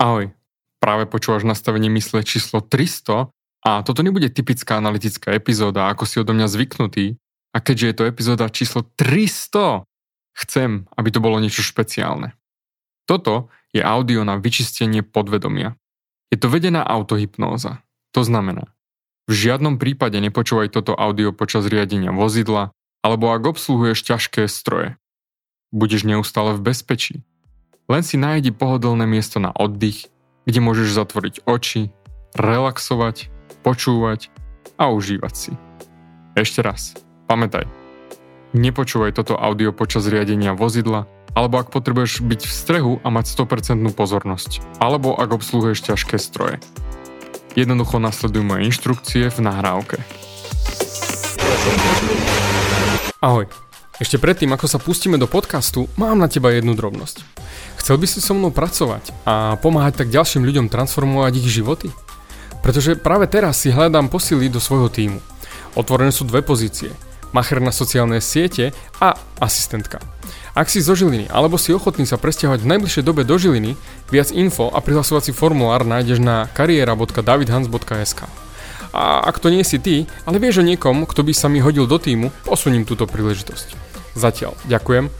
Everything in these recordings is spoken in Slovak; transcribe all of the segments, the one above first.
Ahoj, práve počúvaš nastavenie mysle číslo 300 a toto nebude typická analytická epizóda, ako si odo mňa zvyknutý. A keďže je to epizóda číslo 300, chcem, aby to bolo niečo špeciálne. Toto je audio na vyčistenie podvedomia. Je to vedená autohypnóza. To znamená, v žiadnom prípade nepočúvaj toto audio počas riadenia vozidla alebo ak obsluhuješ ťažké stroje. Budeš neustále v bezpečí len si nájdi pohodlné miesto na oddych, kde môžeš zatvoriť oči, relaxovať, počúvať a užívať si. Ešte raz, pamätaj, nepočúvaj toto audio počas riadenia vozidla, alebo ak potrebuješ byť v strehu a mať 100% pozornosť, alebo ak obsluhuješ ťažké stroje. Jednoducho nasleduj moje inštrukcie v nahrávke. Ahoj, ešte predtým, ako sa pustíme do podcastu, mám na teba jednu drobnosť. Chcel by si so mnou pracovať a pomáhať tak ďalším ľuďom transformovať ich životy? Pretože práve teraz si hľadám posily do svojho týmu. Otvorené sú dve pozície. Macher na sociálne siete a asistentka. Ak si zo Žiliny alebo si ochotný sa presťahovať v najbližšej dobe do Žiliny, viac info a prihlasovací formulár nájdeš na kariera.davidhans.sk. A ak to nie si ty, ale vieš o niekom, kto by sa mi hodil do týmu, posuním túto príležitosť. Zatiaľ, ďakujem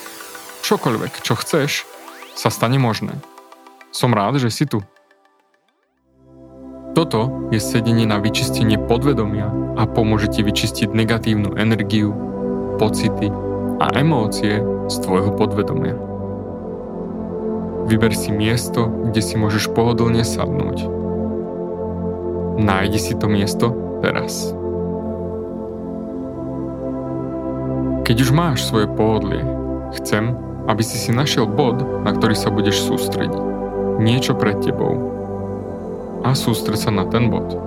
čokoľvek, čo chceš, sa stane možné. Som rád, že si tu. Toto je sedenie na vyčistenie podvedomia a pomôže ti vyčistiť negatívnu energiu, pocity a emócie z tvojho podvedomia. Vyber si miesto, kde si môžeš pohodlne sadnúť. Nájdi si to miesto teraz. Keď už máš svoje pohodlie, chcem, aby si si našiel bod, na ktorý sa budeš sústrediť. Niečo pred tebou. A sústred sa na ten bod.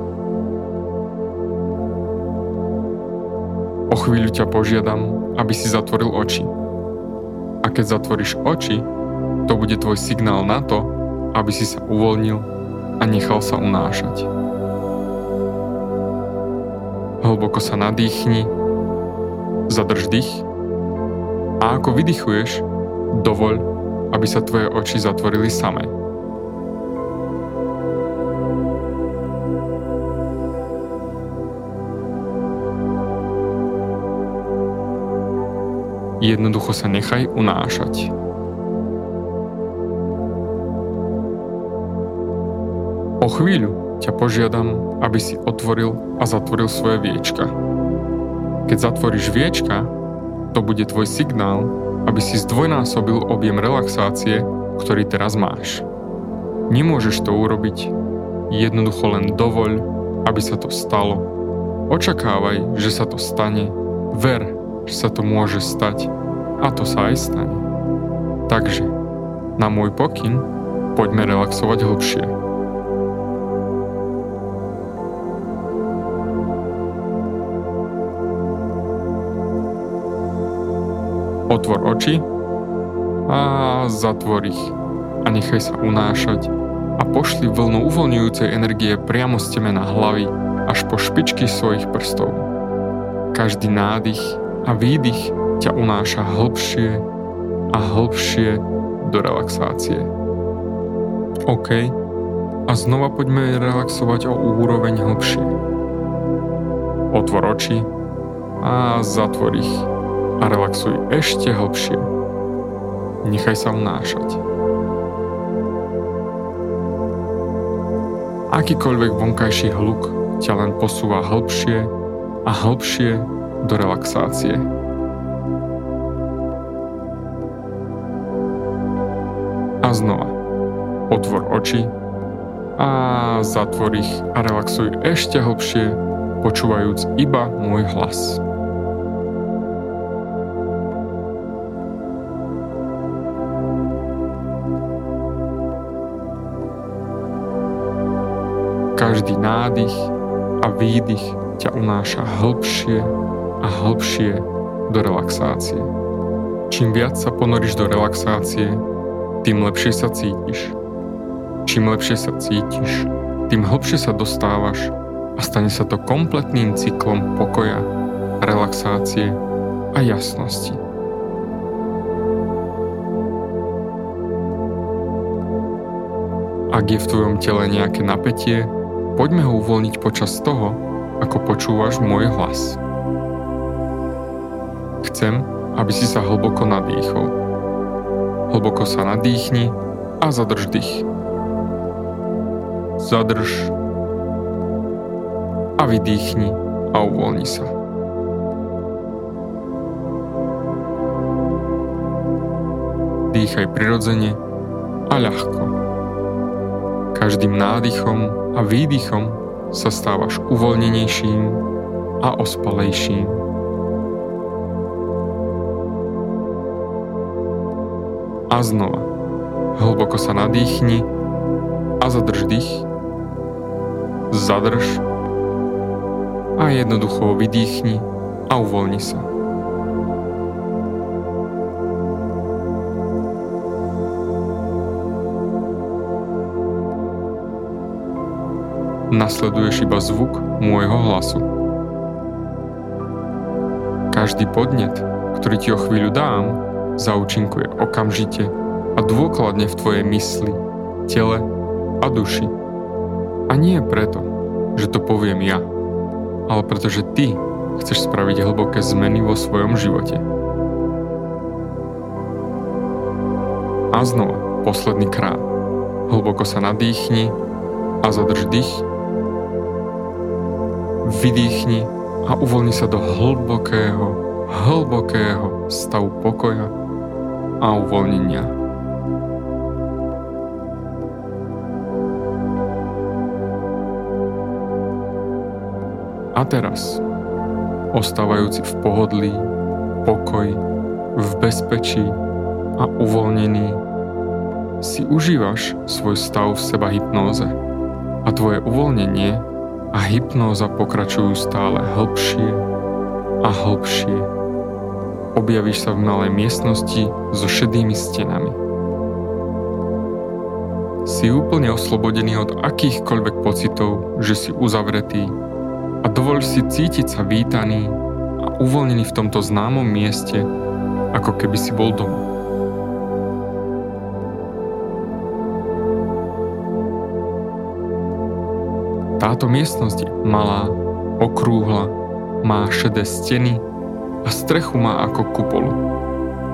O chvíľu ťa požiadam, aby si zatvoril oči. A keď zatvoríš oči, to bude tvoj signál na to, aby si sa uvoľnil a nechal sa unášať. Hlboko sa nadýchni, zadrž dých a ako vydychuješ, Dovoľ, aby sa tvoje oči zatvorili samé. Jednoducho sa nechaj unášať. O chvíľu ťa požiadam, aby si otvoril a zatvoril svoje viečka. Keď zatvoríš viečka, to bude tvoj signál, aby si zdvojnásobil objem relaxácie, ktorý teraz máš. Nemôžeš to urobiť, jednoducho len dovoľ, aby sa to stalo. Očakávaj, že sa to stane, ver, že sa to môže stať a to sa aj stane. Takže, na môj pokyn, poďme relaxovať hlbšie. Otvor oči a zatvor ich a nechaj sa unášať a pošli vlnu uvoľňujúcej energie priamo z temena hlavy až po špičky svojich prstov. Každý nádych a výdych ťa unáša hlbšie a hlbšie do relaxácie. OK, a znova poďme relaxovať o úroveň hlbšie. Otvor oči a zatvor ich a relaxuj ešte hlbšie. Nechaj sa unášať. Akýkoľvek vonkajší hluk ťa len posúva hlbšie a hlbšie do relaxácie. A znova. Otvor oči a zatvor ich a relaxuj ešte hlbšie, počúvajúc iba môj hlas. Každý nádych a výdych ťa unáša hlbšie a hlbšie do relaxácie. Čím viac sa ponoríš do relaxácie, tým lepšie sa cítiš. Čím lepšie sa cítiš, tým hlbšie sa dostávaš a stane sa to kompletným cyklom pokoja, relaxácie a jasnosti. Ak je v tvojom tele nejaké napätie, poďme ho uvoľniť počas toho, ako počúvaš môj hlas. Chcem, aby si sa hlboko nadýchol Hlboko sa nadýchni a zadrž dých. Zadrž a vydýchni a uvoľni sa. Dýchaj prirodzene a ľahko. Každým nádychom a výdychom sa stávaš uvoľnenejším a ospalejším. a znova. Hlboko sa nadýchni a zadrž dých. Zadrž a jednoducho vydýchni a uvoľni sa. Nasleduješ iba zvuk môjho hlasu. Každý podnet, ktorý ti o chvíľu dám, zaučinkuje okamžite a dôkladne v tvojej mysli, tele a duši. A nie preto, že to poviem ja, ale pretože ty chceš spraviť hlboké zmeny vo svojom živote. A znova, posledný krát. Hlboko sa nadýchni a zadrž dých. Vydýchni a uvoľni sa do hlbokého, hlbokého stavu pokoja a uvoľnenia. A teraz, ostávajúci v pohodlí, pokoj, v bezpečí a uvoľnený, si užívaš svoj stav v seba hypnóze a tvoje uvoľnenie a hypnóza pokračujú stále hlbšie a hlbšie Objavíš sa v malej miestnosti so šedými stenami. Si úplne oslobodený od akýchkoľvek pocitov, že si uzavretý a dovol si cítiť sa vítaný a uvoľnený v tomto známom mieste, ako keby si bol doma. Táto miestnosť malá, okrúhla, má šedé steny a strechu má ako kupolu.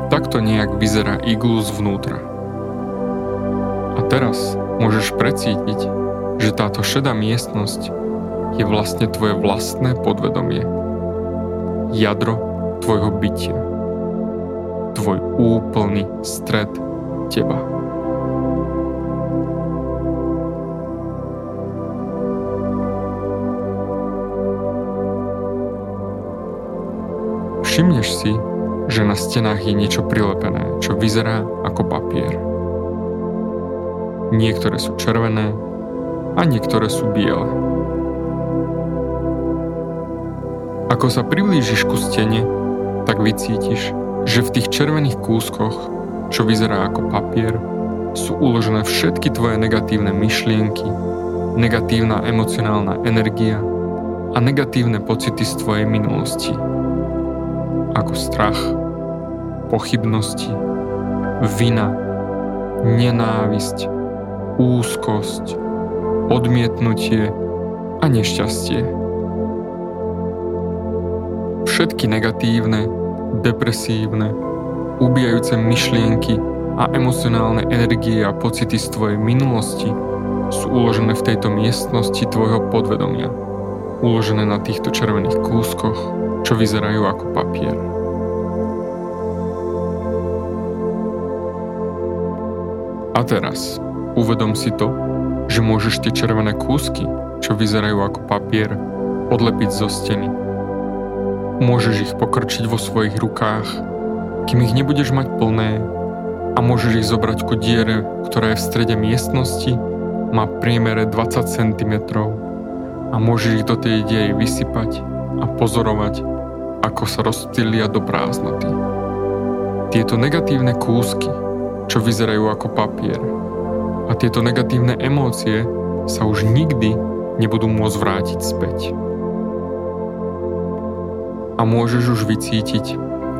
Takto nejak vyzerá iglu zvnútra. A teraz môžeš precítiť, že táto šedá miestnosť je vlastne tvoje vlastné podvedomie. Jadro tvojho bytia. Tvoj úplný stred teba. Všimneš si, že na stenách je niečo prilepené, čo vyzerá ako papier. Niektoré sú červené a niektoré sú biele. Ako sa priblížiš ku stene, tak vycítiš, že v tých červených kúskoch, čo vyzerá ako papier, sú uložené všetky tvoje negatívne myšlienky, negatívna emocionálna energia a negatívne pocity z tvojej minulosti ako strach, pochybnosti, vina, nenávisť, úzkosť, odmietnutie a nešťastie. Všetky negatívne, depresívne, ubijajúce myšlienky a emocionálne energie a pocity z tvojej minulosti sú uložené v tejto miestnosti tvojho podvedomia. Uložené na týchto červených kúskoch, čo vyzerajú ako papier. A teraz uvedom si to, že môžeš tie červené kúsky, čo vyzerajú ako papier, odlepiť zo steny. Môžeš ich pokrčiť vo svojich rukách, kým ich nebudeš mať plné a môžeš ich zobrať ku diere, ktorá je v strede miestnosti, má priemere 20 cm a môžeš ich do tej diery vysypať a pozorovať, ako sa rozptýlia do prázdnoty. Tieto negatívne kúsky, čo vyzerajú ako papier, a tieto negatívne emócie sa už nikdy nebudú môcť vrátiť späť. A môžeš už vycítiť,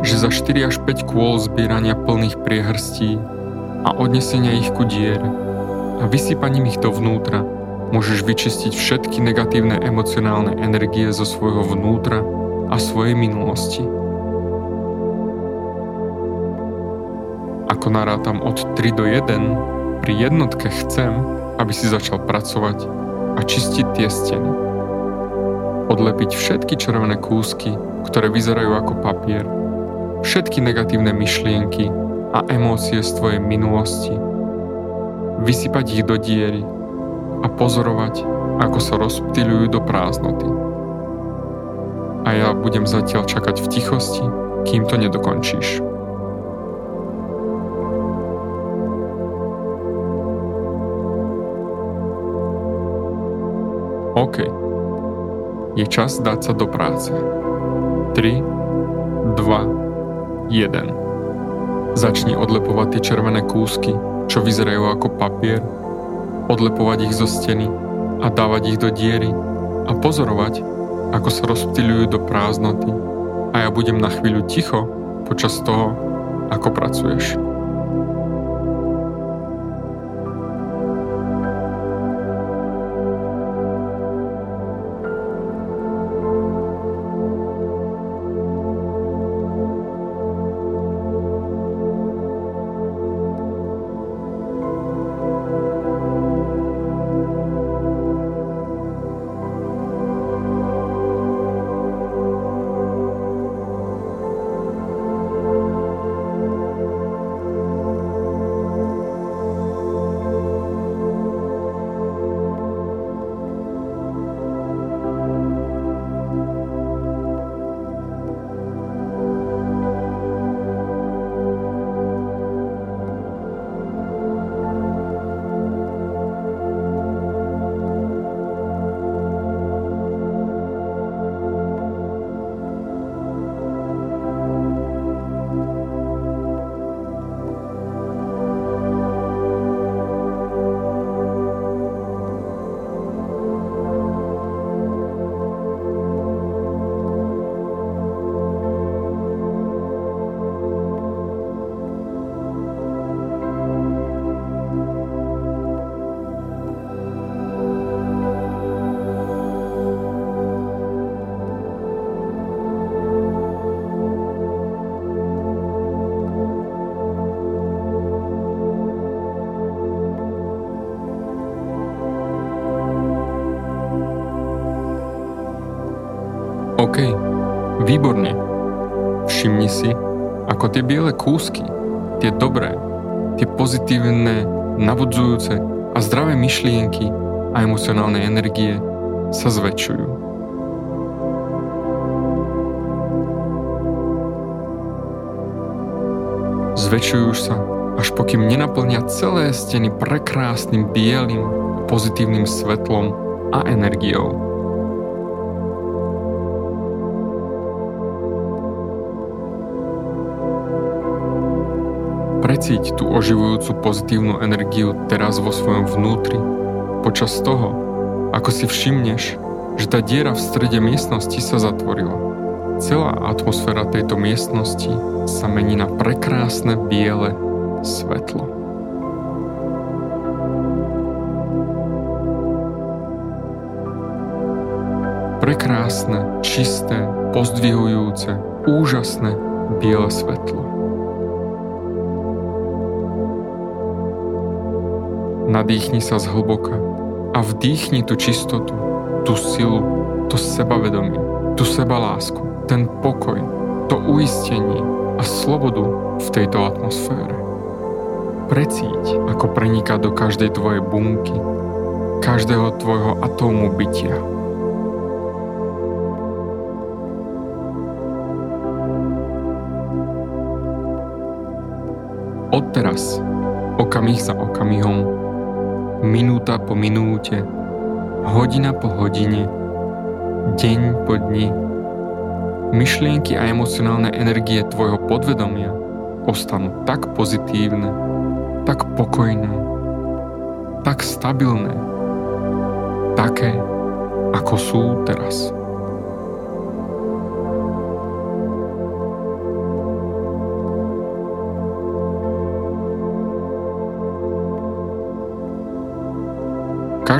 že za 4 až 5 kôl zbierania plných priehrstí a odnesenia ich ku diere a vysypaním ich dovnútra môžeš vyčistiť všetky negatívne emocionálne energie zo svojho vnútra a svojej minulosti. Ako narátam od 3 do 1, pri jednotke chcem, aby si začal pracovať a čistiť tie steny. Odlepiť všetky červené kúsky, ktoré vyzerajú ako papier všetky negatívne myšlienky a emócie z tvojej minulosti, vysypať ich do diery a pozorovať, ako sa rozptýľujú do prázdnoty. A ja budem zatiaľ čakať v tichosti, kým to nedokončíš. OK. Je čas dať sa do práce. 3, 2, 1. Začni odlepovať tie červené kúsky, čo vyzerajú ako papier, odlepovať ich zo steny a dávať ich do diery a pozorovať, ako sa rozptýľujú do prázdnoty a ja budem na chvíľu ticho počas toho, ako pracuješ. Ako tie biele kúsky, tie dobré, tie pozitívne, navodzujúce a zdravé myšlienky a emocionálne energie sa zväčšujú. Zväčšujú sa, až pokým nenaplnia celé steny prekrásnym bielým, pozitívnym svetlom a energiou. Precíť tú oživujúcu pozitívnu energiu teraz vo svojom vnútri, počas toho, ako si všimneš, že tá diera v strede miestnosti sa zatvorila. Celá atmosféra tejto miestnosti sa mení na prekrásne biele svetlo. Prekrásne, čisté, pozdvihujúce, úžasné biele svetlo. Nadýchni sa zhlboka a vdýchni tú čistotu, tú silu, to sebavedomie, tú sebalásku, ten pokoj, to uistenie a slobodu v tejto atmosfére. Precíť, ako preniká do každej tvojej bunky, každého tvojho atómu bytia. Odteraz, okamih za okamihom, minúta po minúte, hodina po hodine, deň po dni, myšlienky a emocionálne energie tvojho podvedomia ostanú tak pozitívne, tak pokojné, tak stabilné, také, ako sú teraz.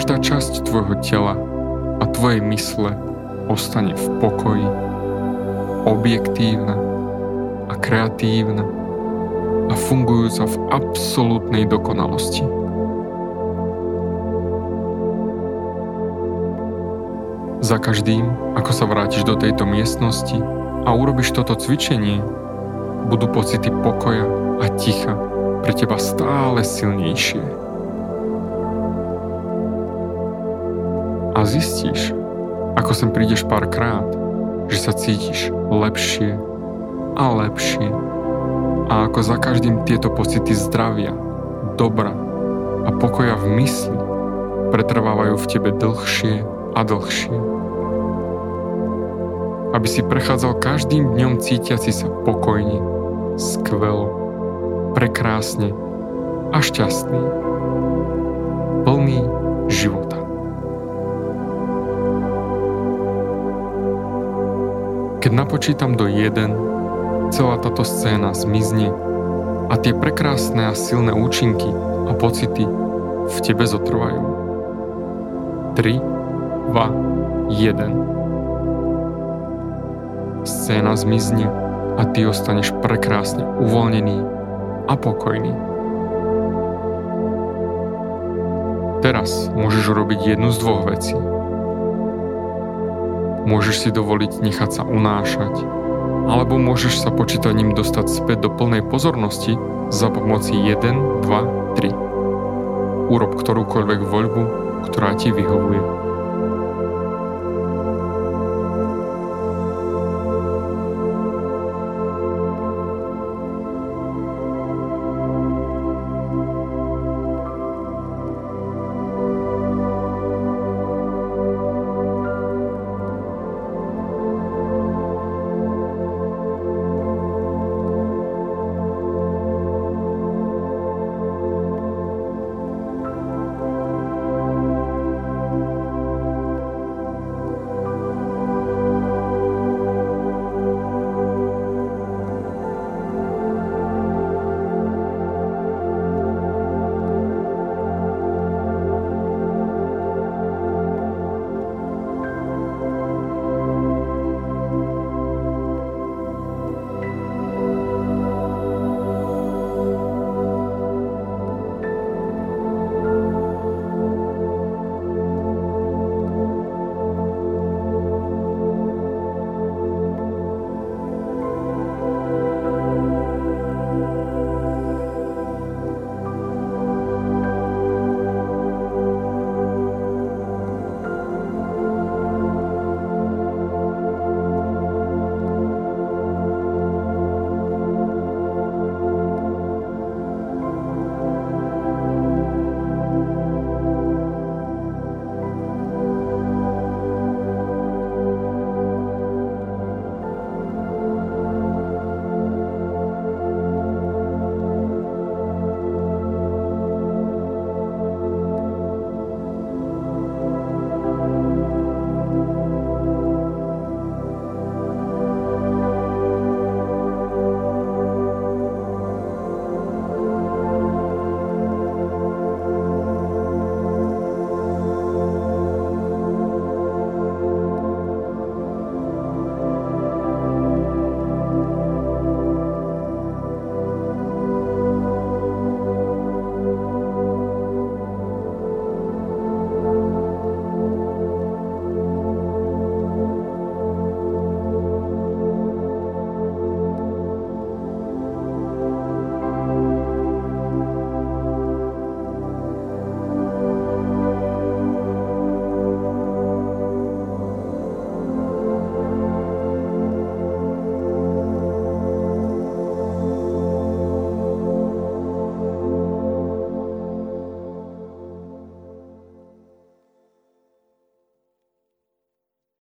Každá časť tvojho tela a tvojej mysle ostane v pokoji, objektívna a kreatívna a fungujúca v absolútnej dokonalosti. Za každým, ako sa vrátiš do tejto miestnosti a urobíš toto cvičenie, budú pocity pokoja a ticha pre teba stále silnejšie. A zistíš, ako sem prídeš párkrát, že sa cítiš lepšie a lepšie a ako za každým tieto pocity zdravia, dobra a pokoja v mysli pretrvávajú v tebe dlhšie a dlhšie. Aby si prechádzal každým dňom cítiaci sa pokojne, skvelo, prekrásne a šťastný, Keď napočítam do jeden, celá táto scéna zmizne a tie prekrásne a silné účinky a pocity v tebe zotrvajú. 3, 2, 1. Scéna zmizne a ty ostaneš prekrásne uvoľnený a pokojný. Teraz môžeš urobiť jednu z dvoch vecí Môžeš si dovoliť nechať sa unášať, alebo môžeš sa počítaním dostať späť do plnej pozornosti za pomoci 1, 2, 3. Urob ktorúkoľvek voľbu, ktorá ti vyhovuje.